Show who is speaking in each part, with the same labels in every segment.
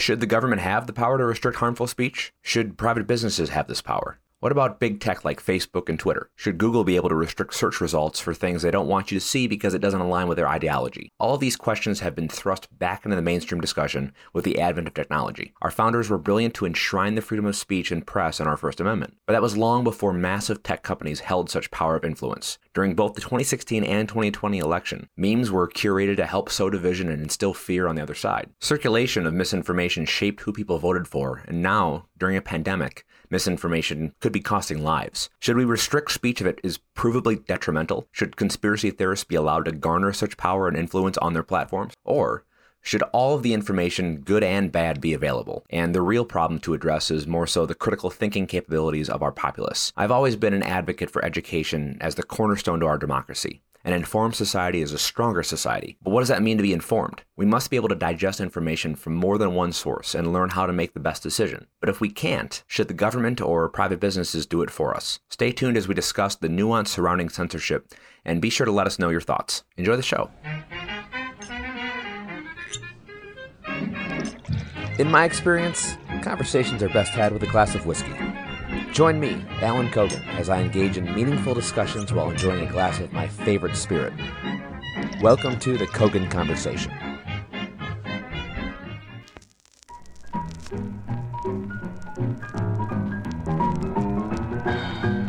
Speaker 1: Should the government have the power to restrict harmful speech? Should private businesses have this power? What about big tech like Facebook and Twitter? Should Google be able to restrict search results for things they don't want you to see because it doesn't align with their ideology? All these questions have been thrust back into the mainstream discussion with the advent of technology. Our founders were brilliant to enshrine the freedom of speech and press in our First Amendment, but that was long before massive tech companies held such power of influence. During both the 2016 and 2020 election, memes were curated to help sow division and instill fear on the other side. Circulation of misinformation shaped who people voted for, and now, during a pandemic, misinformation could be costing lives. Should we restrict speech if it is provably detrimental? Should conspiracy theorists be allowed to garner such power and influence on their platforms? Or should all of the information, good and bad, be available? And the real problem to address is more so the critical thinking capabilities of our populace. I've always been an advocate for education as the cornerstone to our democracy. An informed society is a stronger society. But what does that mean to be informed? We must be able to digest information from more than one source and learn how to make the best decision. But if we can't, should the government or private businesses do it for us? Stay tuned as we discuss the nuance surrounding censorship and be sure to let us know your thoughts. Enjoy the show. In my experience, conversations are best had with a glass of whiskey. Join me, Alan Cogan, as I engage in meaningful discussions while enjoying a glass of my favorite spirit. Welcome to the Cogan Conversation.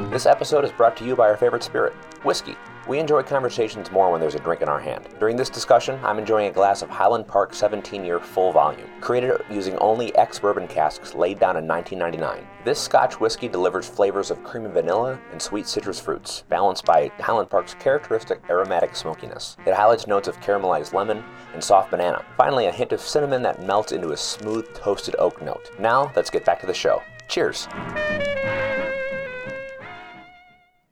Speaker 1: This episode is brought to you by our favorite spirit, whiskey. We enjoy conversations more when there's a drink in our hand. During this discussion, I'm enjoying a glass of Highland Park 17 year full volume, created using only ex bourbon casks laid down in 1999. This Scotch whiskey delivers flavors of creamy vanilla and sweet citrus fruits, balanced by Highland Park's characteristic aromatic smokiness. It highlights notes of caramelized lemon and soft banana. Finally, a hint of cinnamon that melts into a smooth toasted oak note. Now, let's get back to the show. Cheers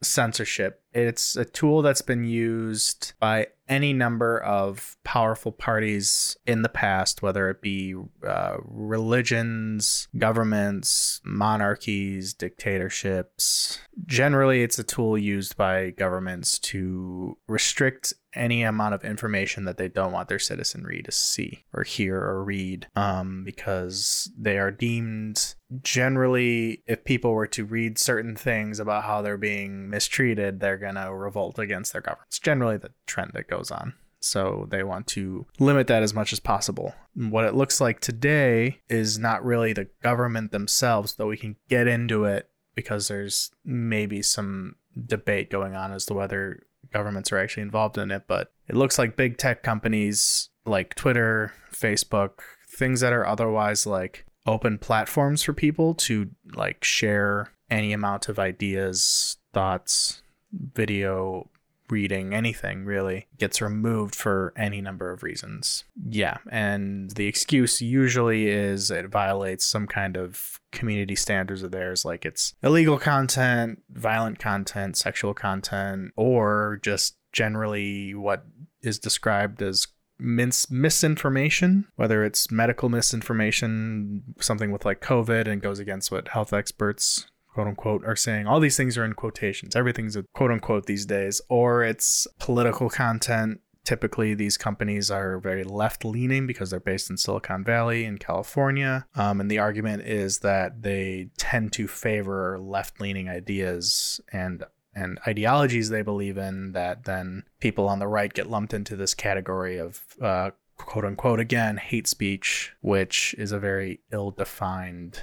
Speaker 2: censorship. It's a tool that's been used by any number of powerful parties in the past, whether it be uh, religions, governments, monarchies, dictatorships. Generally, it's a tool used by governments to restrict any amount of information that they don't want their citizenry to see or hear or read um, because they are deemed generally if people were to read certain things about how they're being mistreated they're going to revolt against their government it's generally the trend that goes on so they want to limit that as much as possible. What it looks like today is not really the government themselves, though we can get into it because there's maybe some debate going on as to whether governments are actually involved in it, but it looks like big tech companies like Twitter, Facebook, things that are otherwise like open platforms for people to like share any amount of ideas, thoughts, video, reading, anything really gets removed for any number of reasons. Yeah, and the excuse usually is it violates some kind of community standards of theirs, like it's illegal content, violent content, sexual content, or just generally what is described as mis- misinformation, whether it's medical misinformation, something with like COVID and goes against what health experts quote unquote are saying all these things are in quotations. Everything's a quote unquote these days. Or it's political content. Typically these companies are very left leaning because they're based in silicon valley in california. Um, and the argument is that they tend to favor left leaning ideas and and ideologies they believe in that then people on the right get lumped into this category of uh, quote unquote again hate speech which is a very ill defined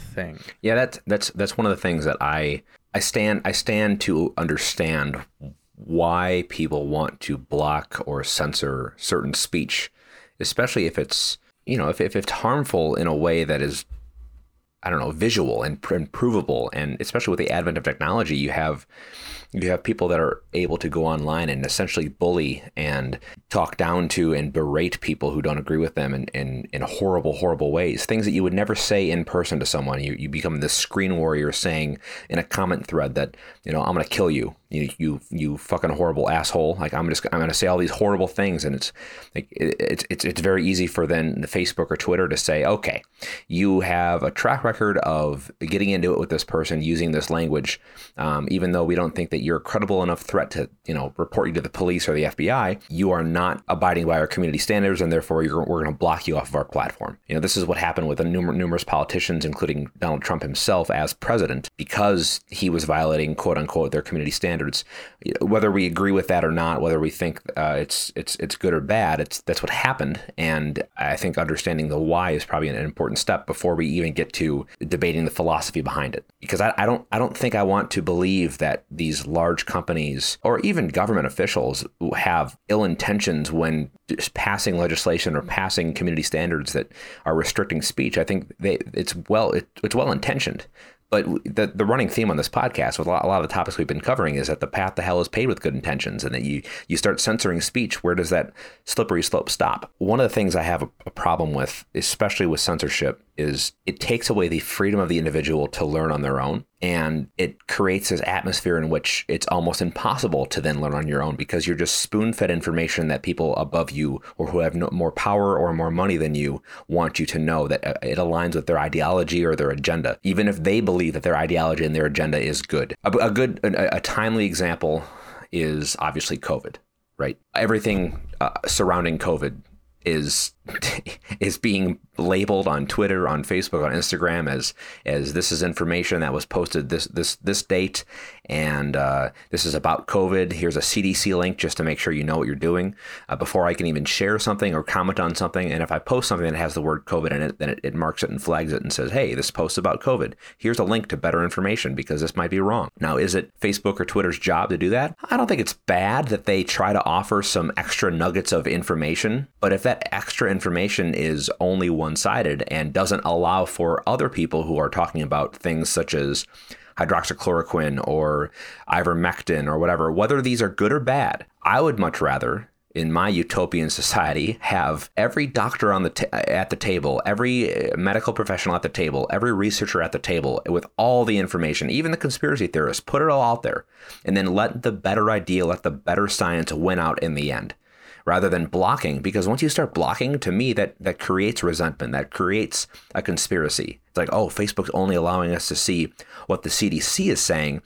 Speaker 2: thing.
Speaker 1: Yeah, that's that's that's one of the things that I I stand I stand to understand why people want to block or censor certain speech, especially if it's you know if if it's harmful in a way that is I don't know visual and, and provable, and especially with the advent of technology, you have you have people that are able to go online and essentially bully and talk down to and berate people who don't agree with them in, in, in horrible, horrible ways. Things that you would never say in person to someone. You, you become this screen warrior saying in a comment thread that, you know, I'm going to kill you. You, you, you fucking horrible asshole. Like I'm just, I'm going to say all these horrible things. And it's like, it, it's, it's, it's very easy for then the Facebook or Twitter to say, okay, you have a track record of getting into it with this person using this language, um, even though we don't think that you're a credible enough threat to, you know, report you to the police or the FBI, you are not abiding by our community standards, and therefore we're going to block you off of our platform. You know, this is what happened with numer- numerous politicians, including Donald Trump himself as president, because he was violating quote unquote their community standards. Whether we agree with that or not, whether we think uh, it's it's it's good or bad, it's that's what happened, and I think understanding the why is probably an important step before we even get to debating the philosophy behind it. Because I, I don't I don't think I want to believe that these large companies or even government officials have ill intentions when passing legislation or passing community standards that are restricting speech. I think they, it's well it, it's well intentioned. But the the running theme on this podcast with a lot, a lot, of the topics we've been covering is that the path to hell is paved with good intentions, and that you you start censoring speech. Where does that slippery slope stop? One of the things I have a, a problem with, especially with censorship, is it takes away the freedom of the individual to learn on their own and it creates this atmosphere in which it's almost impossible to then learn on your own because you're just spoon-fed information that people above you or who have no, more power or more money than you want you to know that uh, it aligns with their ideology or their agenda. Even if they believe that their ideology and their agenda is good. A, a good a, a timely example is obviously covid right? Everything uh, surrounding covid is is being labeled on Twitter, on Facebook, on Instagram as as this is information that was posted this this this date, and uh, this is about COVID. Here's a CDC link just to make sure you know what you're doing uh, before I can even share something or comment on something. And if I post something that has the word COVID in it, then it, it marks it and flags it and says, "Hey, this post about COVID. Here's a link to better information because this might be wrong." Now, is it Facebook or Twitter's job to do that? I don't think it's bad that they try to offer some extra nuggets of information, but if that extra information is only one sided and doesn't allow for other people who are talking about things such as hydroxychloroquine or ivermectin or whatever, whether these are good or bad, I would much rather in my utopian society have every doctor on the t- at the table, every uh, medical professional at the table, every researcher at the table with all the information, even the conspiracy theorists, put it all out there, and then let the better idea, let the better science win out in the end rather than blocking because once you start blocking to me that that creates resentment that creates a conspiracy. It's like oh facebook's only allowing us to see what the cdc is saying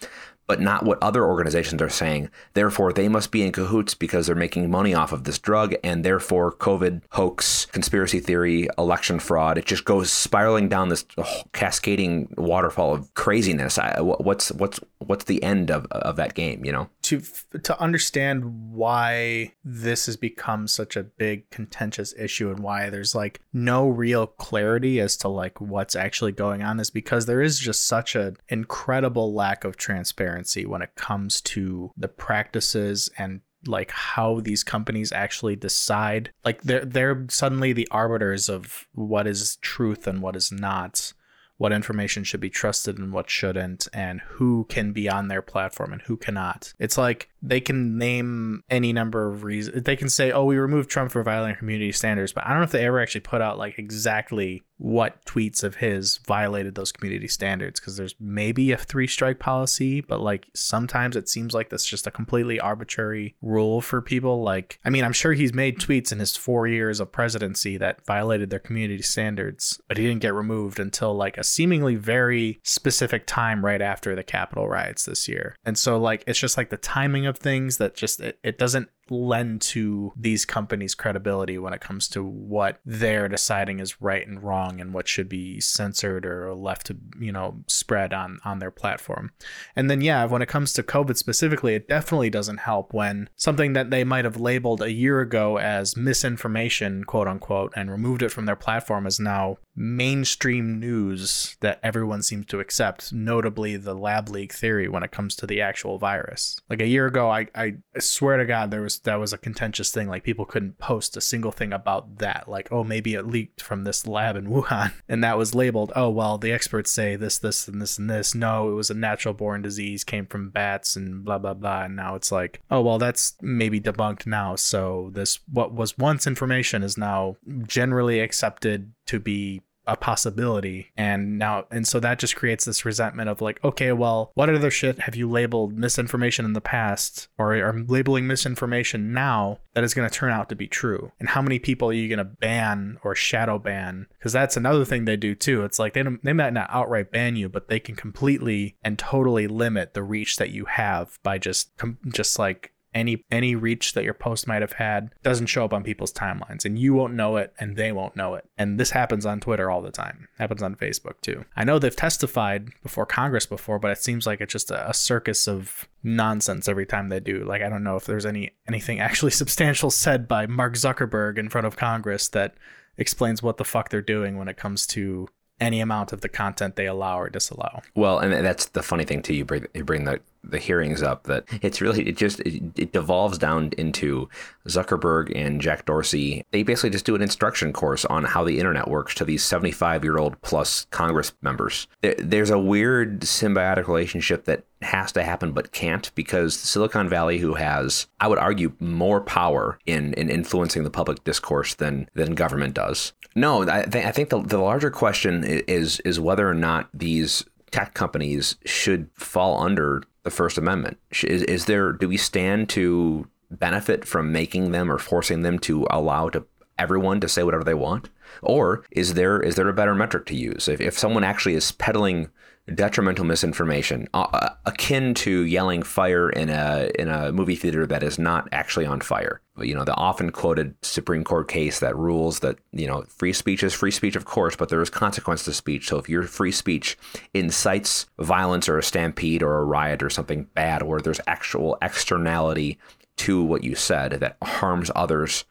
Speaker 1: but not what other organizations are saying. Therefore, they must be in cahoots because they're making money off of this drug, and therefore, COVID hoax, conspiracy theory, election fraud. It just goes spiraling down this cascading waterfall of craziness. I, what's what's what's the end of, of that game? You know,
Speaker 2: to to understand why this has become such a big contentious issue and why there's like no real clarity as to like what's actually going on is because there is just such an incredible lack of transparency transparency when it comes to the practices and like how these companies actually decide like they're they're suddenly the arbiters of what is truth and what is not what information should be trusted and what shouldn't and who can be on their platform and who cannot. It's like they can name any number of reasons they can say oh we removed trump for violating community standards but i don't know if they ever actually put out like exactly what tweets of his violated those community standards because there's maybe a three strike policy, but like sometimes it seems like that's just a completely arbitrary rule for people. Like, I mean, I'm sure he's made tweets in his four years of presidency that violated their community standards, but he didn't get removed until like a seemingly very specific time right after the Capitol riots this year. And so, like, it's just like the timing of things that just it, it doesn't lend to these companies' credibility when it comes to what they're deciding is right and wrong and what should be censored or left to, you know, spread on on their platform. And then yeah, when it comes to COVID specifically, it definitely doesn't help when something that they might have labeled a year ago as misinformation, quote unquote, and removed it from their platform is now mainstream news that everyone seems to accept, notably the lab leak theory when it comes to the actual virus. Like a year ago, I, I swear to God, there was that was a contentious thing. Like people couldn't post a single thing about that. Like, oh, maybe it leaked from this lab in Wuhan, and that was labeled, oh, well, the experts say this, this, and this, and this. No, it was a natural born disease, came from bats, and blah blah blah. And now it's like, oh, well, that's maybe debunked now. So this what was once information is now generally accepted to be a possibility. And now and so that just creates this resentment of like okay well what other shit have you labeled misinformation in the past or are labeling misinformation now that is going to turn out to be true? And how many people are you going to ban or shadow ban? Because that's another thing they do too. It's like they they might not outright ban you but they can completely and totally limit the reach that you have by just just like any any reach that your post might have had doesn't show up on people's timelines and you won't know it and they won't know it and this happens on twitter all the time happens on facebook too i know they've testified before congress before but it seems like it's just a, a circus of nonsense every time they do like i don't know if there's any anything actually substantial said by mark zuckerberg in front of congress that explains what the fuck they're doing when it comes to any amount of the content they allow or disallow.
Speaker 1: Well, and that's the funny thing too. You bring you bring the the hearings up that it's really it just it, it, devolves down into Zuckerberg and Jack Dorsey. They basically just do an instruction course on how the internet works to these 75 year old plus Congress members. There, there's a weird symbiotic relationship that has to happen but can't because Silicon Valley, who has, I would argue, more power in, in influencing the public discourse than than government does. No, I, th- I think the, the larger question is is whether or not these tech companies should fall under the First Amendment? Is, is there do we stand to benefit from making them or forcing them to allow to everyone to say whatever they want? Or is there is there a better metric to use? If, if someone actually is peddling detrimental misinformation uh, akin to yelling fire in a in a movie theater that is not actually on fire. You know, the often quoted Supreme Court case that rules that, you know, free speech is free speech of course, but there is consequence to speech. So if your free speech incites violence or a stampede or a riot or something bad or there's actual externality to what you said that harms others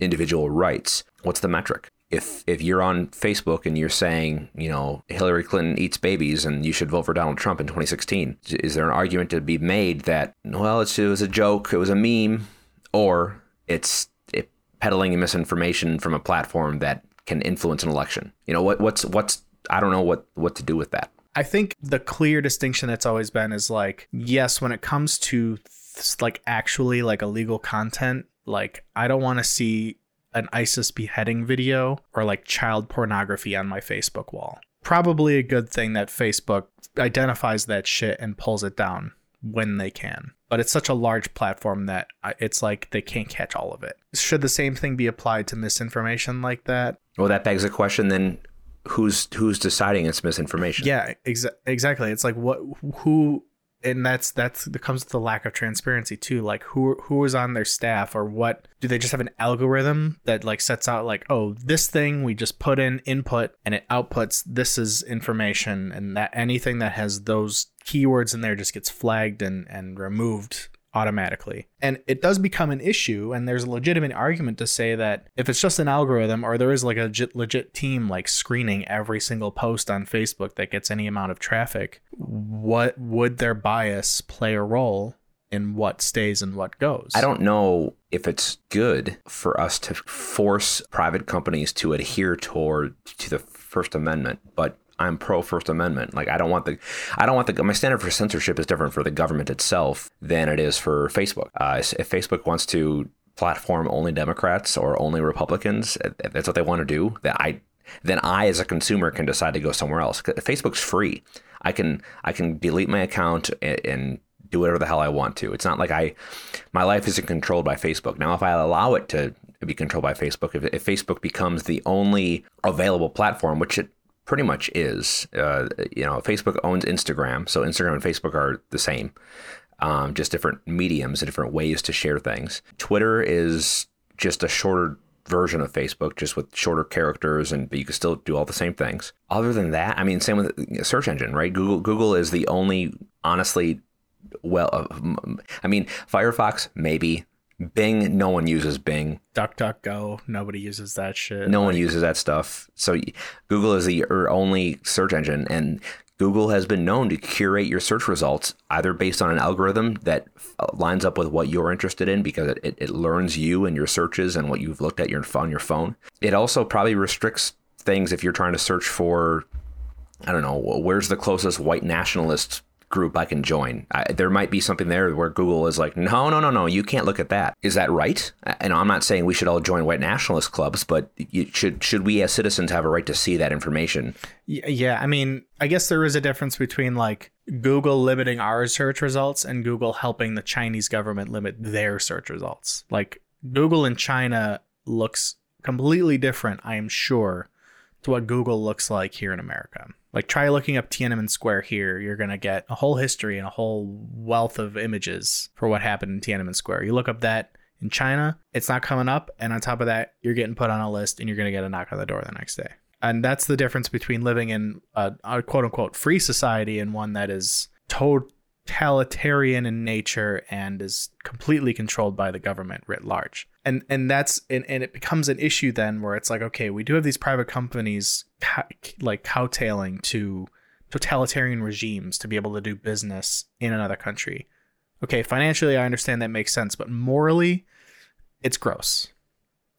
Speaker 1: individual rights, what's the metric? If if you're on Facebook and you're saying, you know, Hillary Clinton eats babies and you should vote for Donald Trump in 2016, is there an argument to be made that well, it was a joke, it was a meme, or it's it peddling misinformation from a platform that can influence an election? You know, what what's what's I don't know what what to do with that.
Speaker 2: I think the clear distinction that's always been is like yes, when it comes to like actually like illegal content, like I don't want to see an ISIS beheading video or like child pornography on my Facebook wall. Probably a good thing that Facebook identifies that shit and pulls it down when they can. But it's such a large platform that it's like they can't catch all of it. Should the same thing be applied to misinformation like that?
Speaker 1: Well, that begs a question then who's who's deciding it's misinformation?
Speaker 2: Yeah, exa- exactly. It's like what who and that's that's that comes with the lack of transparency too like who who is on their staff or what do they just have an algorithm that like sets out like oh this thing we just put in input and it outputs this is information and that anything that has those keywords in there just gets flagged and and removed automatically. And it does become an issue, and there's a legitimate argument to say that if it's just an algorithm or there is like a legit, legit team like screening every single post on Facebook that gets any amount of traffic, what would their bias play a role in what stays and what goes.
Speaker 1: I don't know if it's good for us to force private companies to adhere toward to the First Amendment, but I'm pro First Amendment. Like I don't want the, I don't want the. My standard for censorship is different for the government itself than it is for Facebook. Uh, if Facebook wants to platform only Democrats or only Republicans, if that's what they want to do, that I, then I as a consumer can decide to go somewhere else. Facebook's free. I can I can delete my account and, and do whatever the hell I want to. It's not like I, my life isn't controlled by Facebook. Now, if I allow it to be controlled by Facebook, if, if Facebook becomes the only available platform, which it pretty much is. Uh, you know, Facebook owns Instagram, so Instagram and Facebook are the same, um, just different mediums and different ways to share things. Twitter is just a shorter version of Facebook, just with shorter characters, and but you can still do all the same things. Other than that, I mean, same with search engine, right? Google Google is the only honestly well, uh, I mean, Firefox maybe Bing, no one uses Bing.
Speaker 2: DuckDuckGo, nobody uses that shit.
Speaker 1: No like, one uses that stuff. So Google is the only search engine, and Google has been known to curate your search results either based on an algorithm that lines up with what you're interested in because it, it learns you and your searches and what you've looked at your, on your phone. It also probably restricts things if you're trying to search for, I don't know, where's the closest white nationalist group I can join. I, there might be something there where Google is like, no, no, no, no, you can't look at that. Is that right? Uh, and I'm not saying we should all join white nationalist clubs, but should should we as citizens have a right to see that information?
Speaker 2: Yeah, I mean, I guess there is a difference between like Google limiting our search results and Google helping the Chinese government limit their search results. Like Google in China looks completely different, I am sure, what Google looks like here in America. Like try looking up Tiananmen Square here. You're gonna get a whole history and a whole wealth of images for what happened in Tiananmen Square. You look up that in China, it's not coming up, and on top of that, you're getting put on a list and you're gonna get a knock on the door the next day. And that's the difference between living in a, a quote unquote free society and one that is totalitarian in nature and is completely controlled by the government writ large and and that's and, and it becomes an issue then where it's like okay we do have these private companies like cowtailing to totalitarian regimes to be able to do business in another country. Okay financially i understand that makes sense but morally it's gross.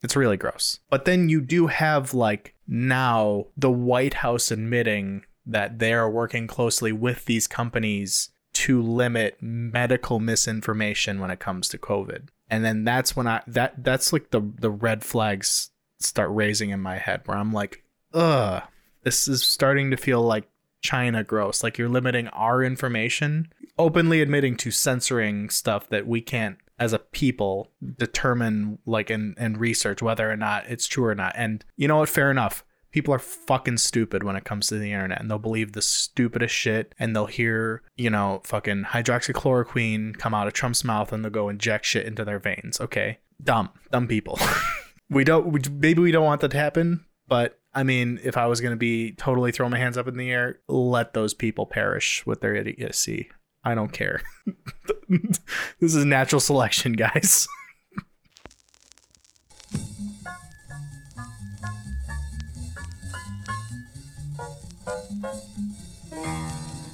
Speaker 2: It's really gross. But then you do have like now the white house admitting that they're working closely with these companies to limit medical misinformation when it comes to covid and then that's when I that that's like the the red flags start raising in my head where I'm like, ugh, this is starting to feel like China gross. Like you're limiting our information, openly admitting to censoring stuff that we can't as a people determine like and and research whether or not it's true or not. And you know what? Fair enough people are fucking stupid when it comes to the internet and they'll believe the stupidest shit and they'll hear, you know, fucking hydroxychloroquine come out of Trump's mouth and they'll go inject shit into their veins. Okay. Dumb. Dumb people. we don't, we, maybe we don't want that to happen, but I mean, if I was going to be totally throwing my hands up in the air, let those people perish with their idiocy. I don't care. this is natural selection, guys.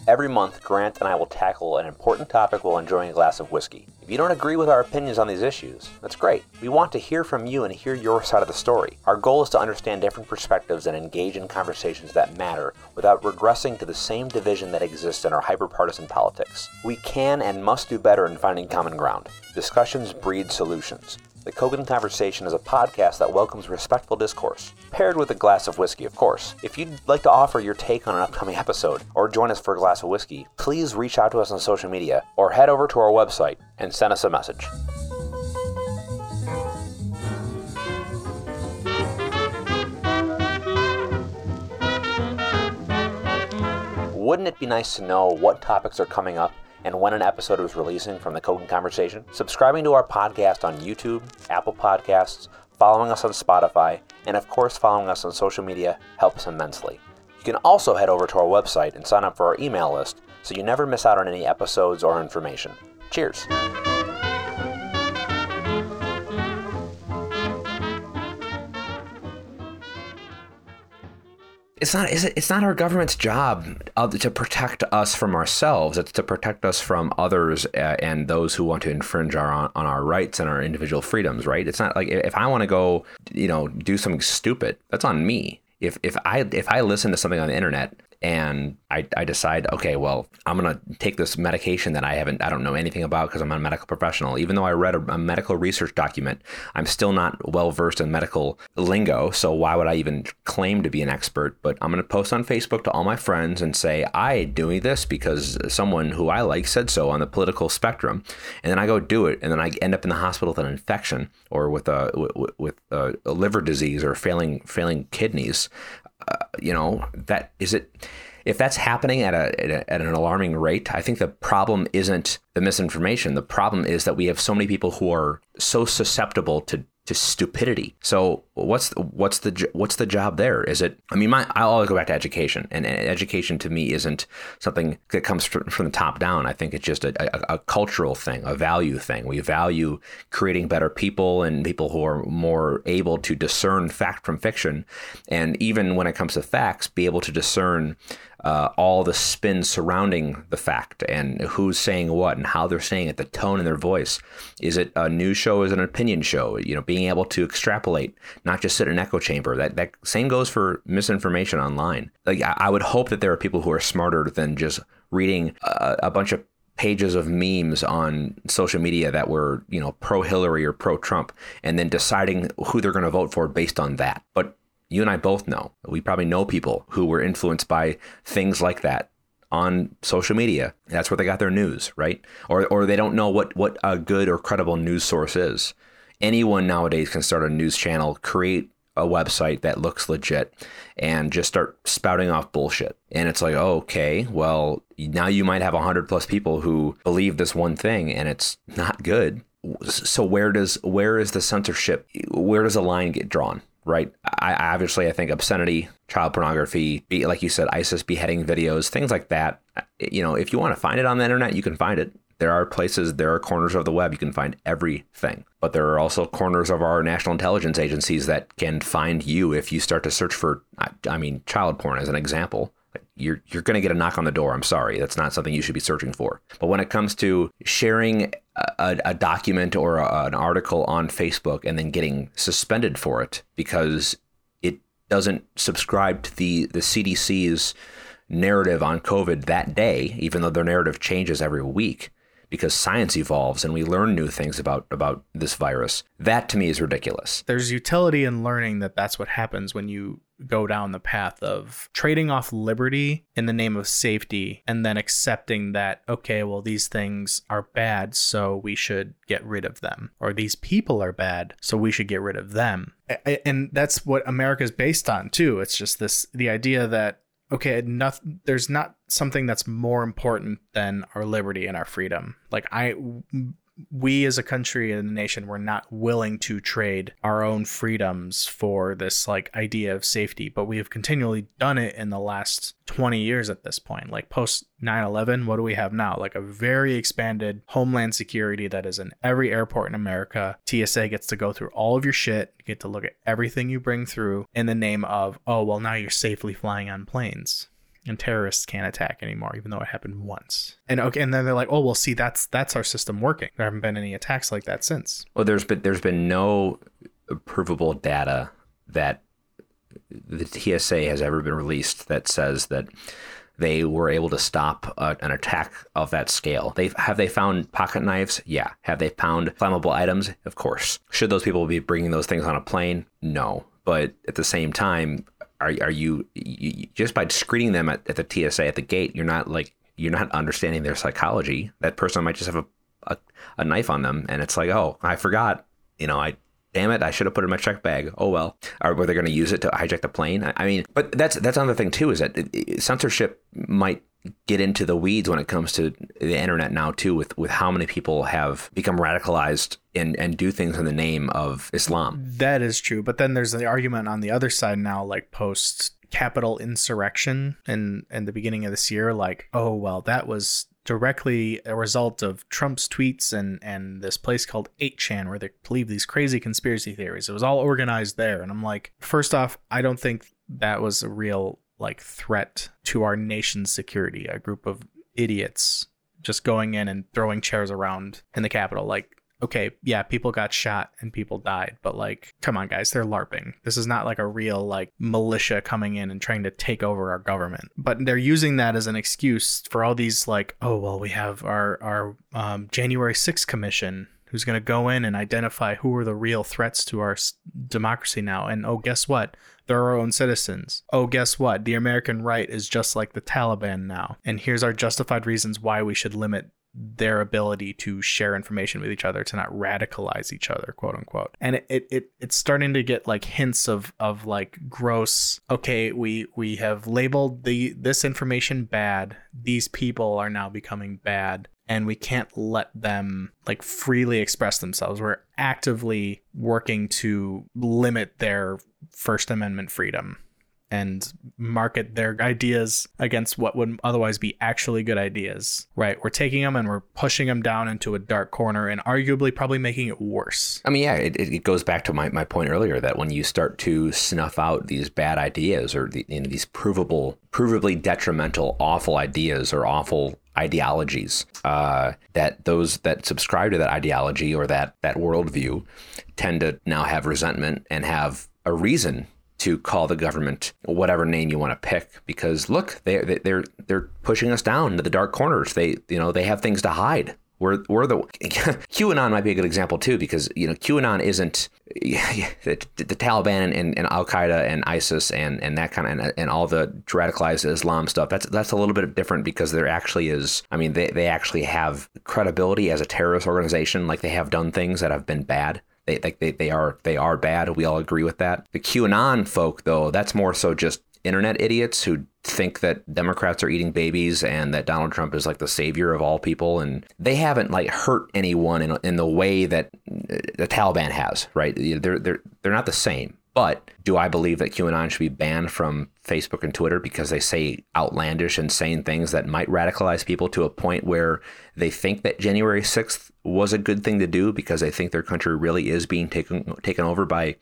Speaker 1: Every month, Grant and I will tackle an important topic while enjoying a glass of whiskey. If you don't agree with our opinions on these issues, that's great. We want to hear from you and hear your side of the story. Our goal is to understand different perspectives and engage in conversations that matter without regressing to the same division that exists in our hyperpartisan politics. We can and must do better in finding common ground. Discussions breed solutions. The Cogan Conversation is a podcast that welcomes respectful discourse, paired with a glass of whiskey, of course. If you'd like to offer your take on an upcoming episode or join us for a glass of whiskey, please reach out to us on social media or head over to our website and send us a message. Wouldn't it be nice to know what topics are coming up and when an episode is releasing from the Cogan Conversation, subscribing to our podcast on YouTube, Apple Podcasts, following us on Spotify, and of course, following us on social media helps immensely. You can also head over to our website and sign up for our email list so you never miss out on any episodes or information. Cheers! It's not it's not our government's job to protect us from ourselves. It's to protect us from others uh, and those who want to infringe our on our rights and our individual freedoms right? It's not like if i want to go you know do something stupid that's on me. If if i if i listen to something on the internet and I, I decide, okay, well, I'm gonna take this medication that I haven't, I don't know anything about because I'm not a medical professional. Even though I read a, a medical research document, I'm still not well versed in medical lingo. So why would I even claim to be an expert? But I'm gonna post on Facebook to all my friends and say I doing this because someone who I like said so on the political spectrum, and then I go do it, and then I end up in the hospital with an infection or with a with a, a liver disease or failing failing kidneys uh, you know that is it if that's happening at a, at a, at an alarming rate i think the problem isn't the misinformation. The problem is that we have so many people who are so susceptible to to stupidity. So what's the, what's the what's the job there? Is it? I mean, my I always go back to education, and education to me isn't something that comes from, from the top down. I think it's just a, a, a, cultural thing, a value thing. We value creating better people and people who are more able to discern fact from fiction, and even when it comes to facts, be able to discern uh, all the spin surrounding the fact and who's saying what and how they're saying it, the tone in their voice. Is it a news show? Is it an opinion show? You know, being able to extrapolate, not just sit in an echo chamber. That that same goes for misinformation online. Like I, I would hope that there are people who are smarter than just reading a, a bunch of pages of memes on social media that were, you know, pro Hillary or pro Trump, and then deciding who they're going to vote for based on that. But you and I both know, we probably know people who were influenced by things like that on social media. That's where they got their news, right? Or or they don't know what what a good or credible news source is. Anyone nowadays can start a news channel, create a website that looks legit and just start spouting off bullshit. And it's like, okay, well, now you might have 100 plus people who believe this one thing and it's not good. So where does where is the censorship? Where does a line get drawn? Right. I obviously I think obscenity, child pornography, like you said, ISIS beheading videos, things like that. Uh, you know, if you want to find it on the internet, you can find it. There are places, there are corners of the web you can find everything. But there are also corners of our national intelligence agencies that can find you if you start to search for, I mean, child porn as an example. You're, you're going to get a knock on the door. I'm sorry. That's not something you should be searching for. But when it comes to sharing a, a document or a, an article on Facebook and then getting suspended for it because it doesn't subscribe to the, the CDC's narrative on COVID that day, even though their narrative changes every week, because science evolves and we learn new things about about this virus. That to me is ridiculous.
Speaker 2: There's utility in learning that that's what happens when you go down the path of trading off liberty in the name of safety and then accepting that okay, well these things are bad, so we should get rid of them. Or these people are bad, so we should get rid of them. And that's what America is based on too. It's just this the idea that okay, nothing, there's not something that's more important than our liberty and our freedom. Like I we as a country and a nation were not willing to trade our own freedoms for this like idea of safety but we have continually done it in the last 20 years at this point like post 9-11 what do we have now? Like a very expanded homeland security that is in every airport in america. Tsa gets to go through all of your shit you get to look at everything you bring through in the name of oh well now you're safely flying on planes and terrorists can't attack anymore, even though it happened once. And okay, and then they're like, oh well, see, that's that's our system working. There haven't been any attacks like that since.
Speaker 1: Well, there's been there's been no provable data that the TSA has ever been released that says that they were able to stop a, an attack of that scale. They have they found pocket knives? Yeah. Have they found flammable items? Of course. Should those people be bringing those things on a plane? No. But at the same time, are are you, you just by screening them at, at, the TSA at the gate? You're not like you're not understanding their psychology. That person might just have a, a, a knife on them, and it's like, oh, I forgot. You know, I damn it, I should have put it in my check bag. Oh well. Or were they going to use it to hijack the plane? I, I mean, but that's that's another thing too is that censorship might get into the weeds when it comes to the internet now too with with how many people have become radicalized and and do things in the name of Islam.
Speaker 2: That is true, but then there's the argument on the other side now like post Capitol insurrection in in the beginning of this year like oh well that was directly a result of Trump's tweets and and this place called 8chan where they believe these crazy conspiracy theories. It was all organized there and I'm like first off I don't think that was a real like threat to our nation's security. A group of idiots just going in and throwing chairs around in the Capitol. Like, okay, yeah, people got shot and people died, but like, come on, guys, they're LARPing. This is not like a real like militia coming in and trying to take over our government. But they're using that as an excuse for all these like, oh well, we have our our um, January 6th commission who's going to go in and identify who are the real threats to our democracy now. And oh, guess what? They're our own citizens. Oh, guess what? The American right is just like the Taliban now. And here's our justified reasons why we should limit their ability to share information with each other to not radicalize each other quote unquote and it, it, it it's starting to get like hints of of like gross okay we we have labeled the this information bad these people are now becoming bad and we can't let them like freely express themselves. We're actively working to limit their First Amendment freedom and market their ideas against what would otherwise be actually good ideas. Right. We're taking them and we're pushing them down into a dark corner and arguably probably making it worse.
Speaker 1: I mean, yeah, it, it goes back to my, my point earlier that when you start to snuff out these bad ideas or the, you know, these provable, provably detrimental, awful ideas or awful ideologies uh, that those that subscribe to that ideology or that that worldview tend to now have resentment and have a reason to call the government whatever name you want to pick because look they they they're they're pushing us down to the dark corners. They you know they have things to hide we're, we're the QAnon might be a good example too because you know QAnon isn't the, the Taliban and, and, Al Qaeda and ISIS and, and that kind of and, and all the radicalized Islam stuff. That's that's a little bit different because there actually is. I mean, they, they actually have credibility as a terrorist organization. Like they have done things that have been bad. They, they, they are they are bad. We all agree with that. The QAnon folk, though, that's more so just internet idiots who think that Democrats are eating babies and that Donald Trump is like the savior of all people. And they haven't like hurt anyone in, in the way that uh, the Taliban has, right? They're, they're, they're not the same. But do I believe that QAnon should be banned from Facebook and Twitter because they say outlandish, insane things that might radicalize people to a point where they think that January 6th was a good thing to do because they think their country really is being taken taken over by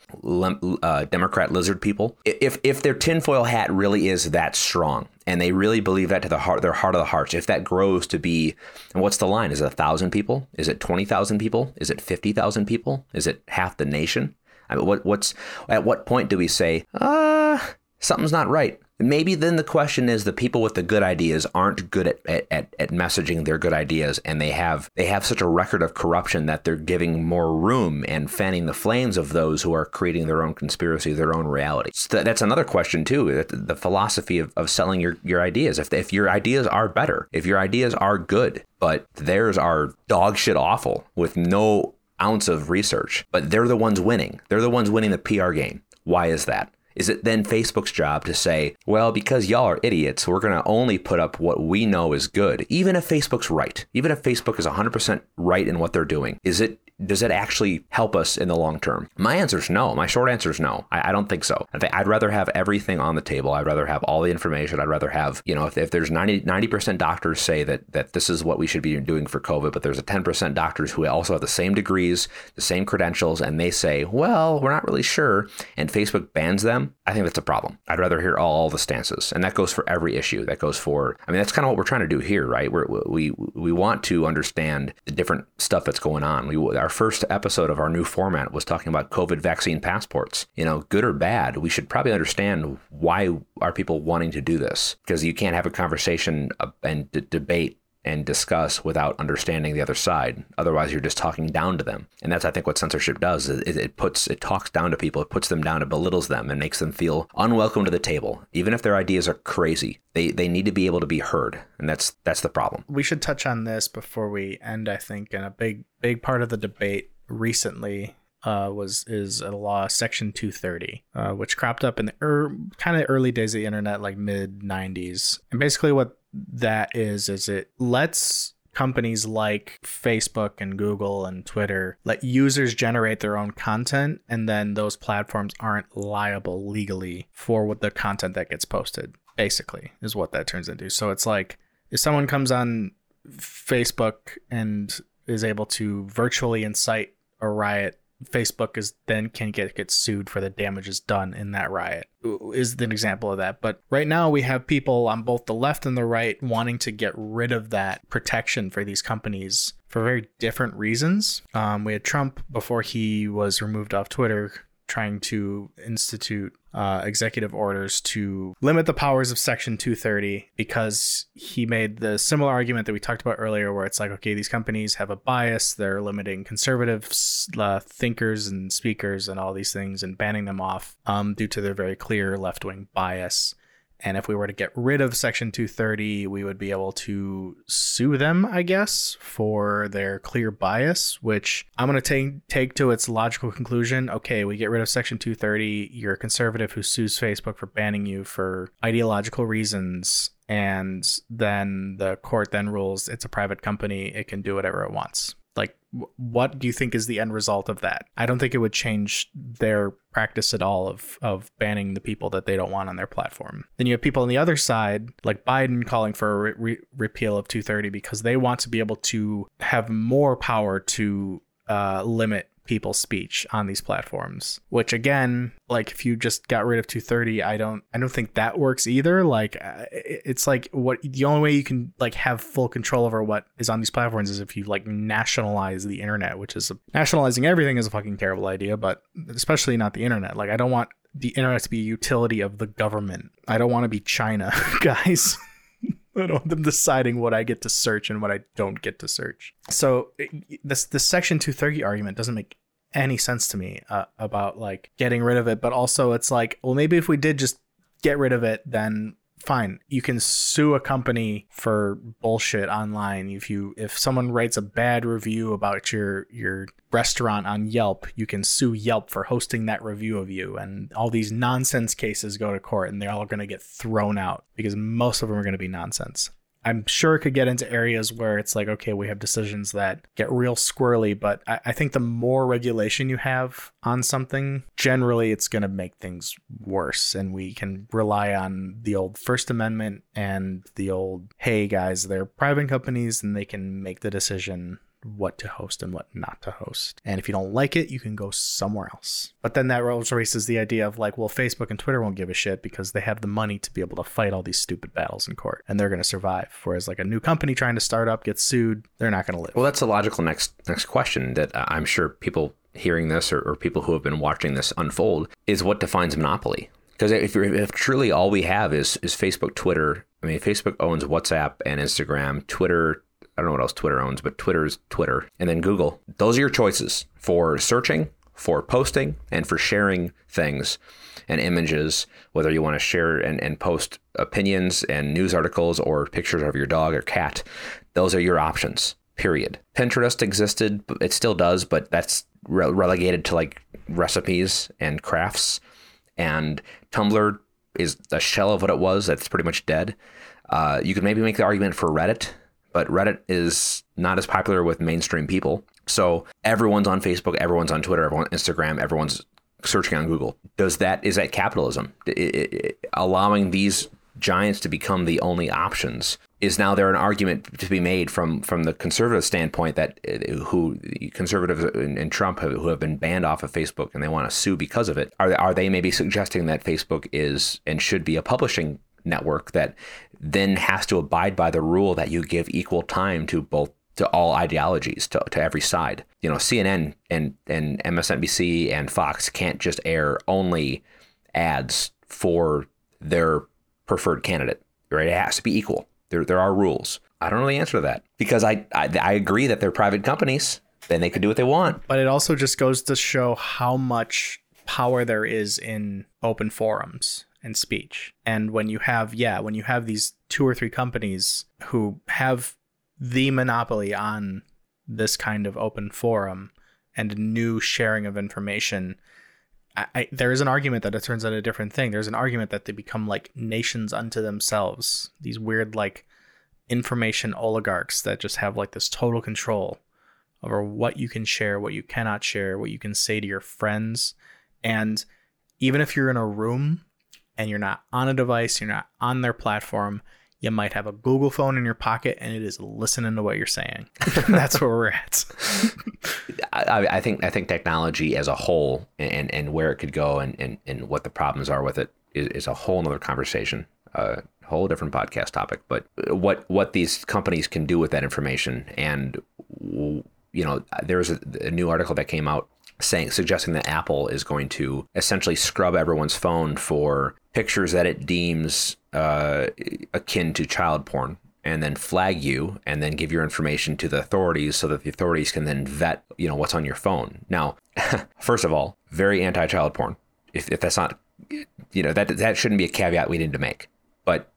Speaker 1: uh, Democrat lizard people? If if their tinfoil hat really is that strong and they really believe that to the heart, their heart of the hearts, if that grows to be, and what's the line? Is it a thousand people? Is it twenty thousand people? Is it fifty thousand people? Is it half the nation? What, what's at what point do we say, uh, something's not right? Maybe then the question is the people with the good ideas aren't good at, at, at messaging their good ideas, and they have they have such a record of corruption that they're giving more room and fanning the flames of those who are creating their own conspiracy, their own reality. So that's another question too. The philosophy of, of selling your, your ideas. If if your ideas are better, if your ideas are good, but theirs are dog shit awful with no ounce of research, but they're the ones winning. They're the ones winning the PR game. Why is that? Is it then Facebook's job to say, well, because y'all are idiots, we're going to only put up what we know is good, even if Facebook's right, even if Facebook is 100% right in what they're doing? Is it does it actually help us in the long term? My answer is no. My short answer is no. I, I don't think so. I I'd rather have everything on the table. I'd rather have all the information. I'd rather have, you know, if, if there's 90, 90% doctors say that, that this is what we should be doing for COVID, but there's a 10% doctors who also have the same degrees, the same credentials, and they say, well, we're not really sure, and Facebook bans them, I think that's a problem. I'd rather hear all, the stances. And that goes for every issue. That goes for, I mean, that's kind of what we're trying to do here, right? We're, we, we want to understand the different stuff that's going on. We, our first episode of our new format was talking about COVID vaccine passports. You know, good or bad, we should probably understand why are people wanting to do this because you can't have a conversation uh, and d- debate and discuss without understanding the other side. Otherwise, you're just talking down to them. And that's, I think, what censorship does. It, it, puts, it talks down to people. It puts them down. It belittles them and makes them feel unwelcome to the table. Even if their ideas are crazy, they, they need to be able to be heard. And that's, that's the problem.
Speaker 2: We should touch on this before we end, I think. And a big, big part of the debate recently uh, was is a law section 230 uh, which cropped up in the er, kind of early days of the internet like mid 90s and basically what that is is it lets companies like Facebook and Google and Twitter let users generate their own content and then those platforms aren't liable legally for what the content that gets posted basically is what that turns into. So it's like if someone comes on Facebook and is able to virtually incite a riot Facebook is then can get get sued for the damages done in that riot is an example of that. But right now we have people on both the left and the right wanting to get rid of that protection for these companies for very different reasons. Um, we had Trump before he was removed off Twitter trying to institute uh, executive orders to limit the powers of Section 230 because he made the similar argument that we talked about earlier, where it's like, okay, these companies have a bias, they're limiting conservative uh, thinkers and speakers and all these things and banning them off um, due to their very clear left wing bias. And if we were to get rid of Section 230, we would be able to sue them, I guess, for their clear bias, which I'm going to take, take to its logical conclusion. Okay, we get rid of Section 230. You're a conservative who sues Facebook for banning you for ideological reasons. And then the court then rules it's a private company, it can do whatever it wants what do you think is the end result of that? I don't think it would change their practice at all of of banning the people that they don't want on their platform. Then you have people on the other side like biden calling for a re- repeal of 230 because they want to be able to have more power to uh, limit people's speech on these platforms which again like if you just got rid of 230 i don't i don't think that works either like uh, it's like what the only way you can like have full control over what is on these platforms is if you like nationalize the internet which is nationalizing everything is a fucking terrible idea but especially not the internet like i don't want the internet to be a utility of the government. I don't want to be China, guys. I don't want them deciding what I get to search and what I don't get to search. So this this Section 230 argument doesn't make any sense to me uh, about like getting rid of it. But also, it's like, well, maybe if we did just get rid of it, then fine you can sue a company for bullshit online. If you if someone writes a bad review about your your restaurant on Yelp you can sue Yelp for hosting that review of you. And all these nonsense cases go to court and they're all going to get thrown out because most of them are going to be nonsense I'm sure it could get into areas where it's like, okay, we have decisions that get real squirrely, but I, I think the more regulation you have on something, generally it's going to make things worse. And we can rely on the old First Amendment and the old, hey guys, they're private companies and they can make the decision what to host and what not to host. And if you don't like it, you can go somewhere else. But then that raises the idea of like, well, Facebook and Twitter won't give a shit because they have the money to be able to fight all these stupid battles in court and they're going to survive. Whereas like a new company trying to start up gets sued, they're not going to live.
Speaker 1: Well, that's a logical next next question that I'm sure people hearing this or, or people who have been watching this unfold is what defines monopoly. Because if, if truly all we have is is Facebook, Twitter, I mean, Facebook owns WhatsApp and Instagram. Twitter I don't know what else Twitter owns, but Twitter's Twitter. And then Google. Those are your choices for searching, for posting, and for sharing things and images, whether you want to share and, and post opinions and news articles or pictures of your dog or cat. Those are your options, period. Pinterest existed, it still does, but that's re- relegated to like recipes and crafts. And Tumblr is a shell of what it was. That's pretty much dead. Uh, you could maybe make the argument for Reddit but Reddit is not as popular with mainstream people. So everyone's on Facebook, everyone's on Twitter, everyone's on Instagram, everyone's searching on Google. Does that is that capitalism? It, it, it, allowing these giants to become the only options is now there an argument to be made from from the conservative standpoint that uh, who conservatives and Trump have, who have been banned off of Facebook and they want to sue because of it are are they maybe suggesting that Facebook is and should be a publishing network that then has to abide by the rule that you give equal time to both to all ideologies to, to every side. You know cnn and and msnbc and fox can't just air only ads for their preferred candidate right? It has to be equal. There, there are rules. I don't know the answer to that because I, I i agree that they're private companies then they can do what they want.
Speaker 2: But it also just goes to show how much power there is in open forums and speech. And when you have, yeah, when you have these two or three companies who have the monopoly on this kind of open forum and new sharing of information, I, I, there is an argument that it turns out a different thing. There's an argument that they become like nations unto themselves. These weird, like, information oligarchs that just have like this total control over what you can share, what you cannot share, what you can say to your friends. And even if you're in a room and you're not on a device, you're not on their platform, you might have a Google phone in your pocket and it is listening to what you're saying. That's where we're at.
Speaker 1: I, I, think I think technology as a whole and, and where it could go and, and, and what the problems are with it is, is a whole other conversation, a whole different podcast topic. But what what these companies can do with that information and you know, there was a, a new article that came out saying suggesting that Apple is going to essentially scrub everyone's phone for pictures that it deems uh, akin to child porn and then flag you and then give your information to the authorities so that the authorities can then vet you know what's on your phone. Now first of all very anti-child porn. If, if that's not you know that that shouldn't be a caveat we need to make. But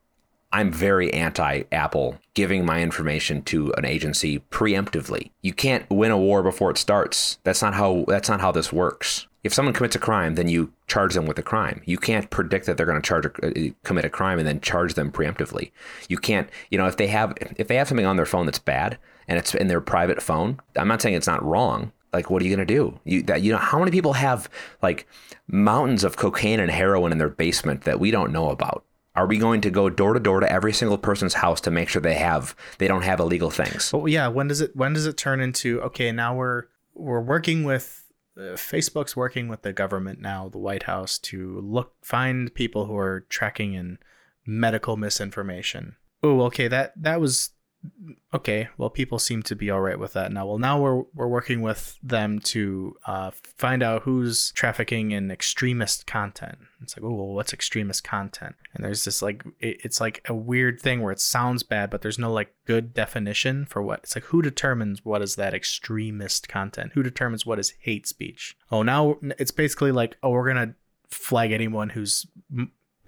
Speaker 1: I'm very anti Apple giving my information to an agency preemptively. You can't win a war before it starts. That's not how that's not how this works. If someone commits a crime, then you charge them with a crime. You can't predict that they're going to charge a, uh, commit a crime and then charge them preemptively. You can't, you know, if they have if they have something on their phone that's bad and it's in their private phone, I'm not saying it's not wrong. Like, what are you going to do? You that you know how many people have like mountains of cocaine and heroin in their basement that we don't know about? Are we going to go door to door to every single person's house to make sure they have they don't have illegal things?
Speaker 2: But yeah, when does it when does it turn into okay? Now we're we're working with uh, Facebook's working with the government now, the White House, to look find people who are tracking in medical misinformation. Oh, okay, that that was okay, well, people seem to be all right with that now. Well, now we're we're working with them to uh, find out who's trafficking in extremist content. It's like, oh, well, what's extremist content? And there's this like, it, it's like a weird thing where it sounds bad, but there's no like good definition for what. It's like, who determines what is that extremist content? Who determines what is hate speech? Oh, now it's basically like, oh, we're gonna flag anyone who's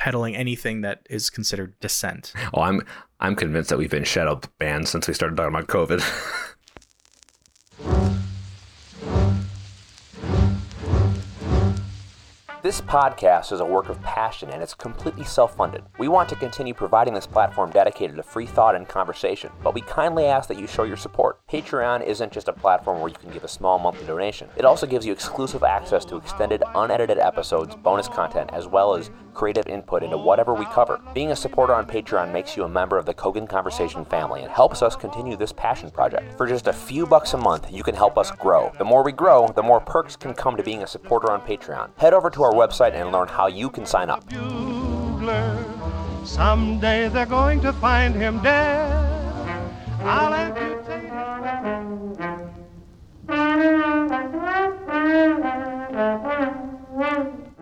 Speaker 2: peddling anything that is considered dissent.
Speaker 1: Oh, I'm I'm convinced that we've been shadow banned since we started talking about COVID. This podcast is a work of passion and it's completely self funded. We want to continue providing this platform dedicated to free thought and conversation, but we kindly ask that you show your support. Patreon isn't just a platform where you can give a small monthly donation, it also gives you exclusive access to extended, unedited episodes, bonus content, as well as creative input into whatever we cover. Being a supporter on Patreon makes you a member of the Cogan Conversation family and helps us continue this passion project. For just a few bucks a month, you can help us grow. The more we grow, the more perks can come to being a supporter on Patreon. Head over to our website and learn how you can sign up. Someday they're going to find him dead. I'll amputate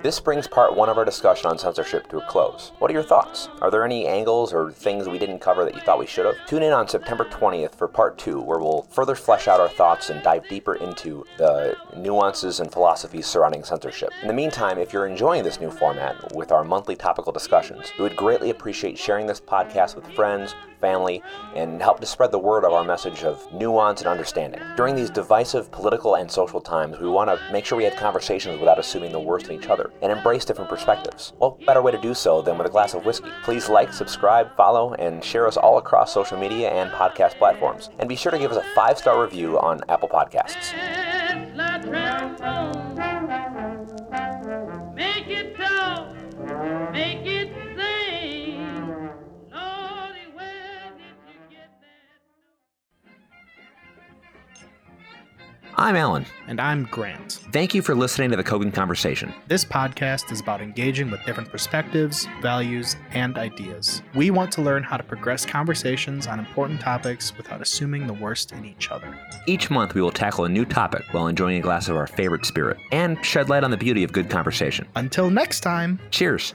Speaker 1: this brings part one of our discussion on censorship to a close. What are your thoughts? Are there any angles or things we didn't cover that you thought we should have? Tune in on September 20th for part two, where we'll further flesh out our thoughts and dive deeper into the nuances and philosophies surrounding censorship. In the meantime, if you're enjoying this new format with our monthly topical discussions, we would greatly appreciate sharing this podcast with friends, family, and help to spread the word of our message of nuance and understanding. During these divisive political and social times, we want to make sure we have conversations without assuming the worst in each other and embrace different perspectives. Well, better way to do so than with a glass of whiskey. Please like, subscribe, follow, and share us all across social media and podcast platforms. And be sure to give us a five star review on Apple Podcasts. I'm Alan.
Speaker 2: And I'm Grant.
Speaker 1: Thank you for listening to the Cogan Conversation.
Speaker 2: This podcast is about engaging with different perspectives, values, and ideas. We want to learn how to progress conversations on important topics without assuming the worst in each other.
Speaker 1: Each month, we will tackle a new topic while enjoying a glass of our favorite spirit and shed light on the beauty of good conversation.
Speaker 2: Until next time,
Speaker 1: cheers.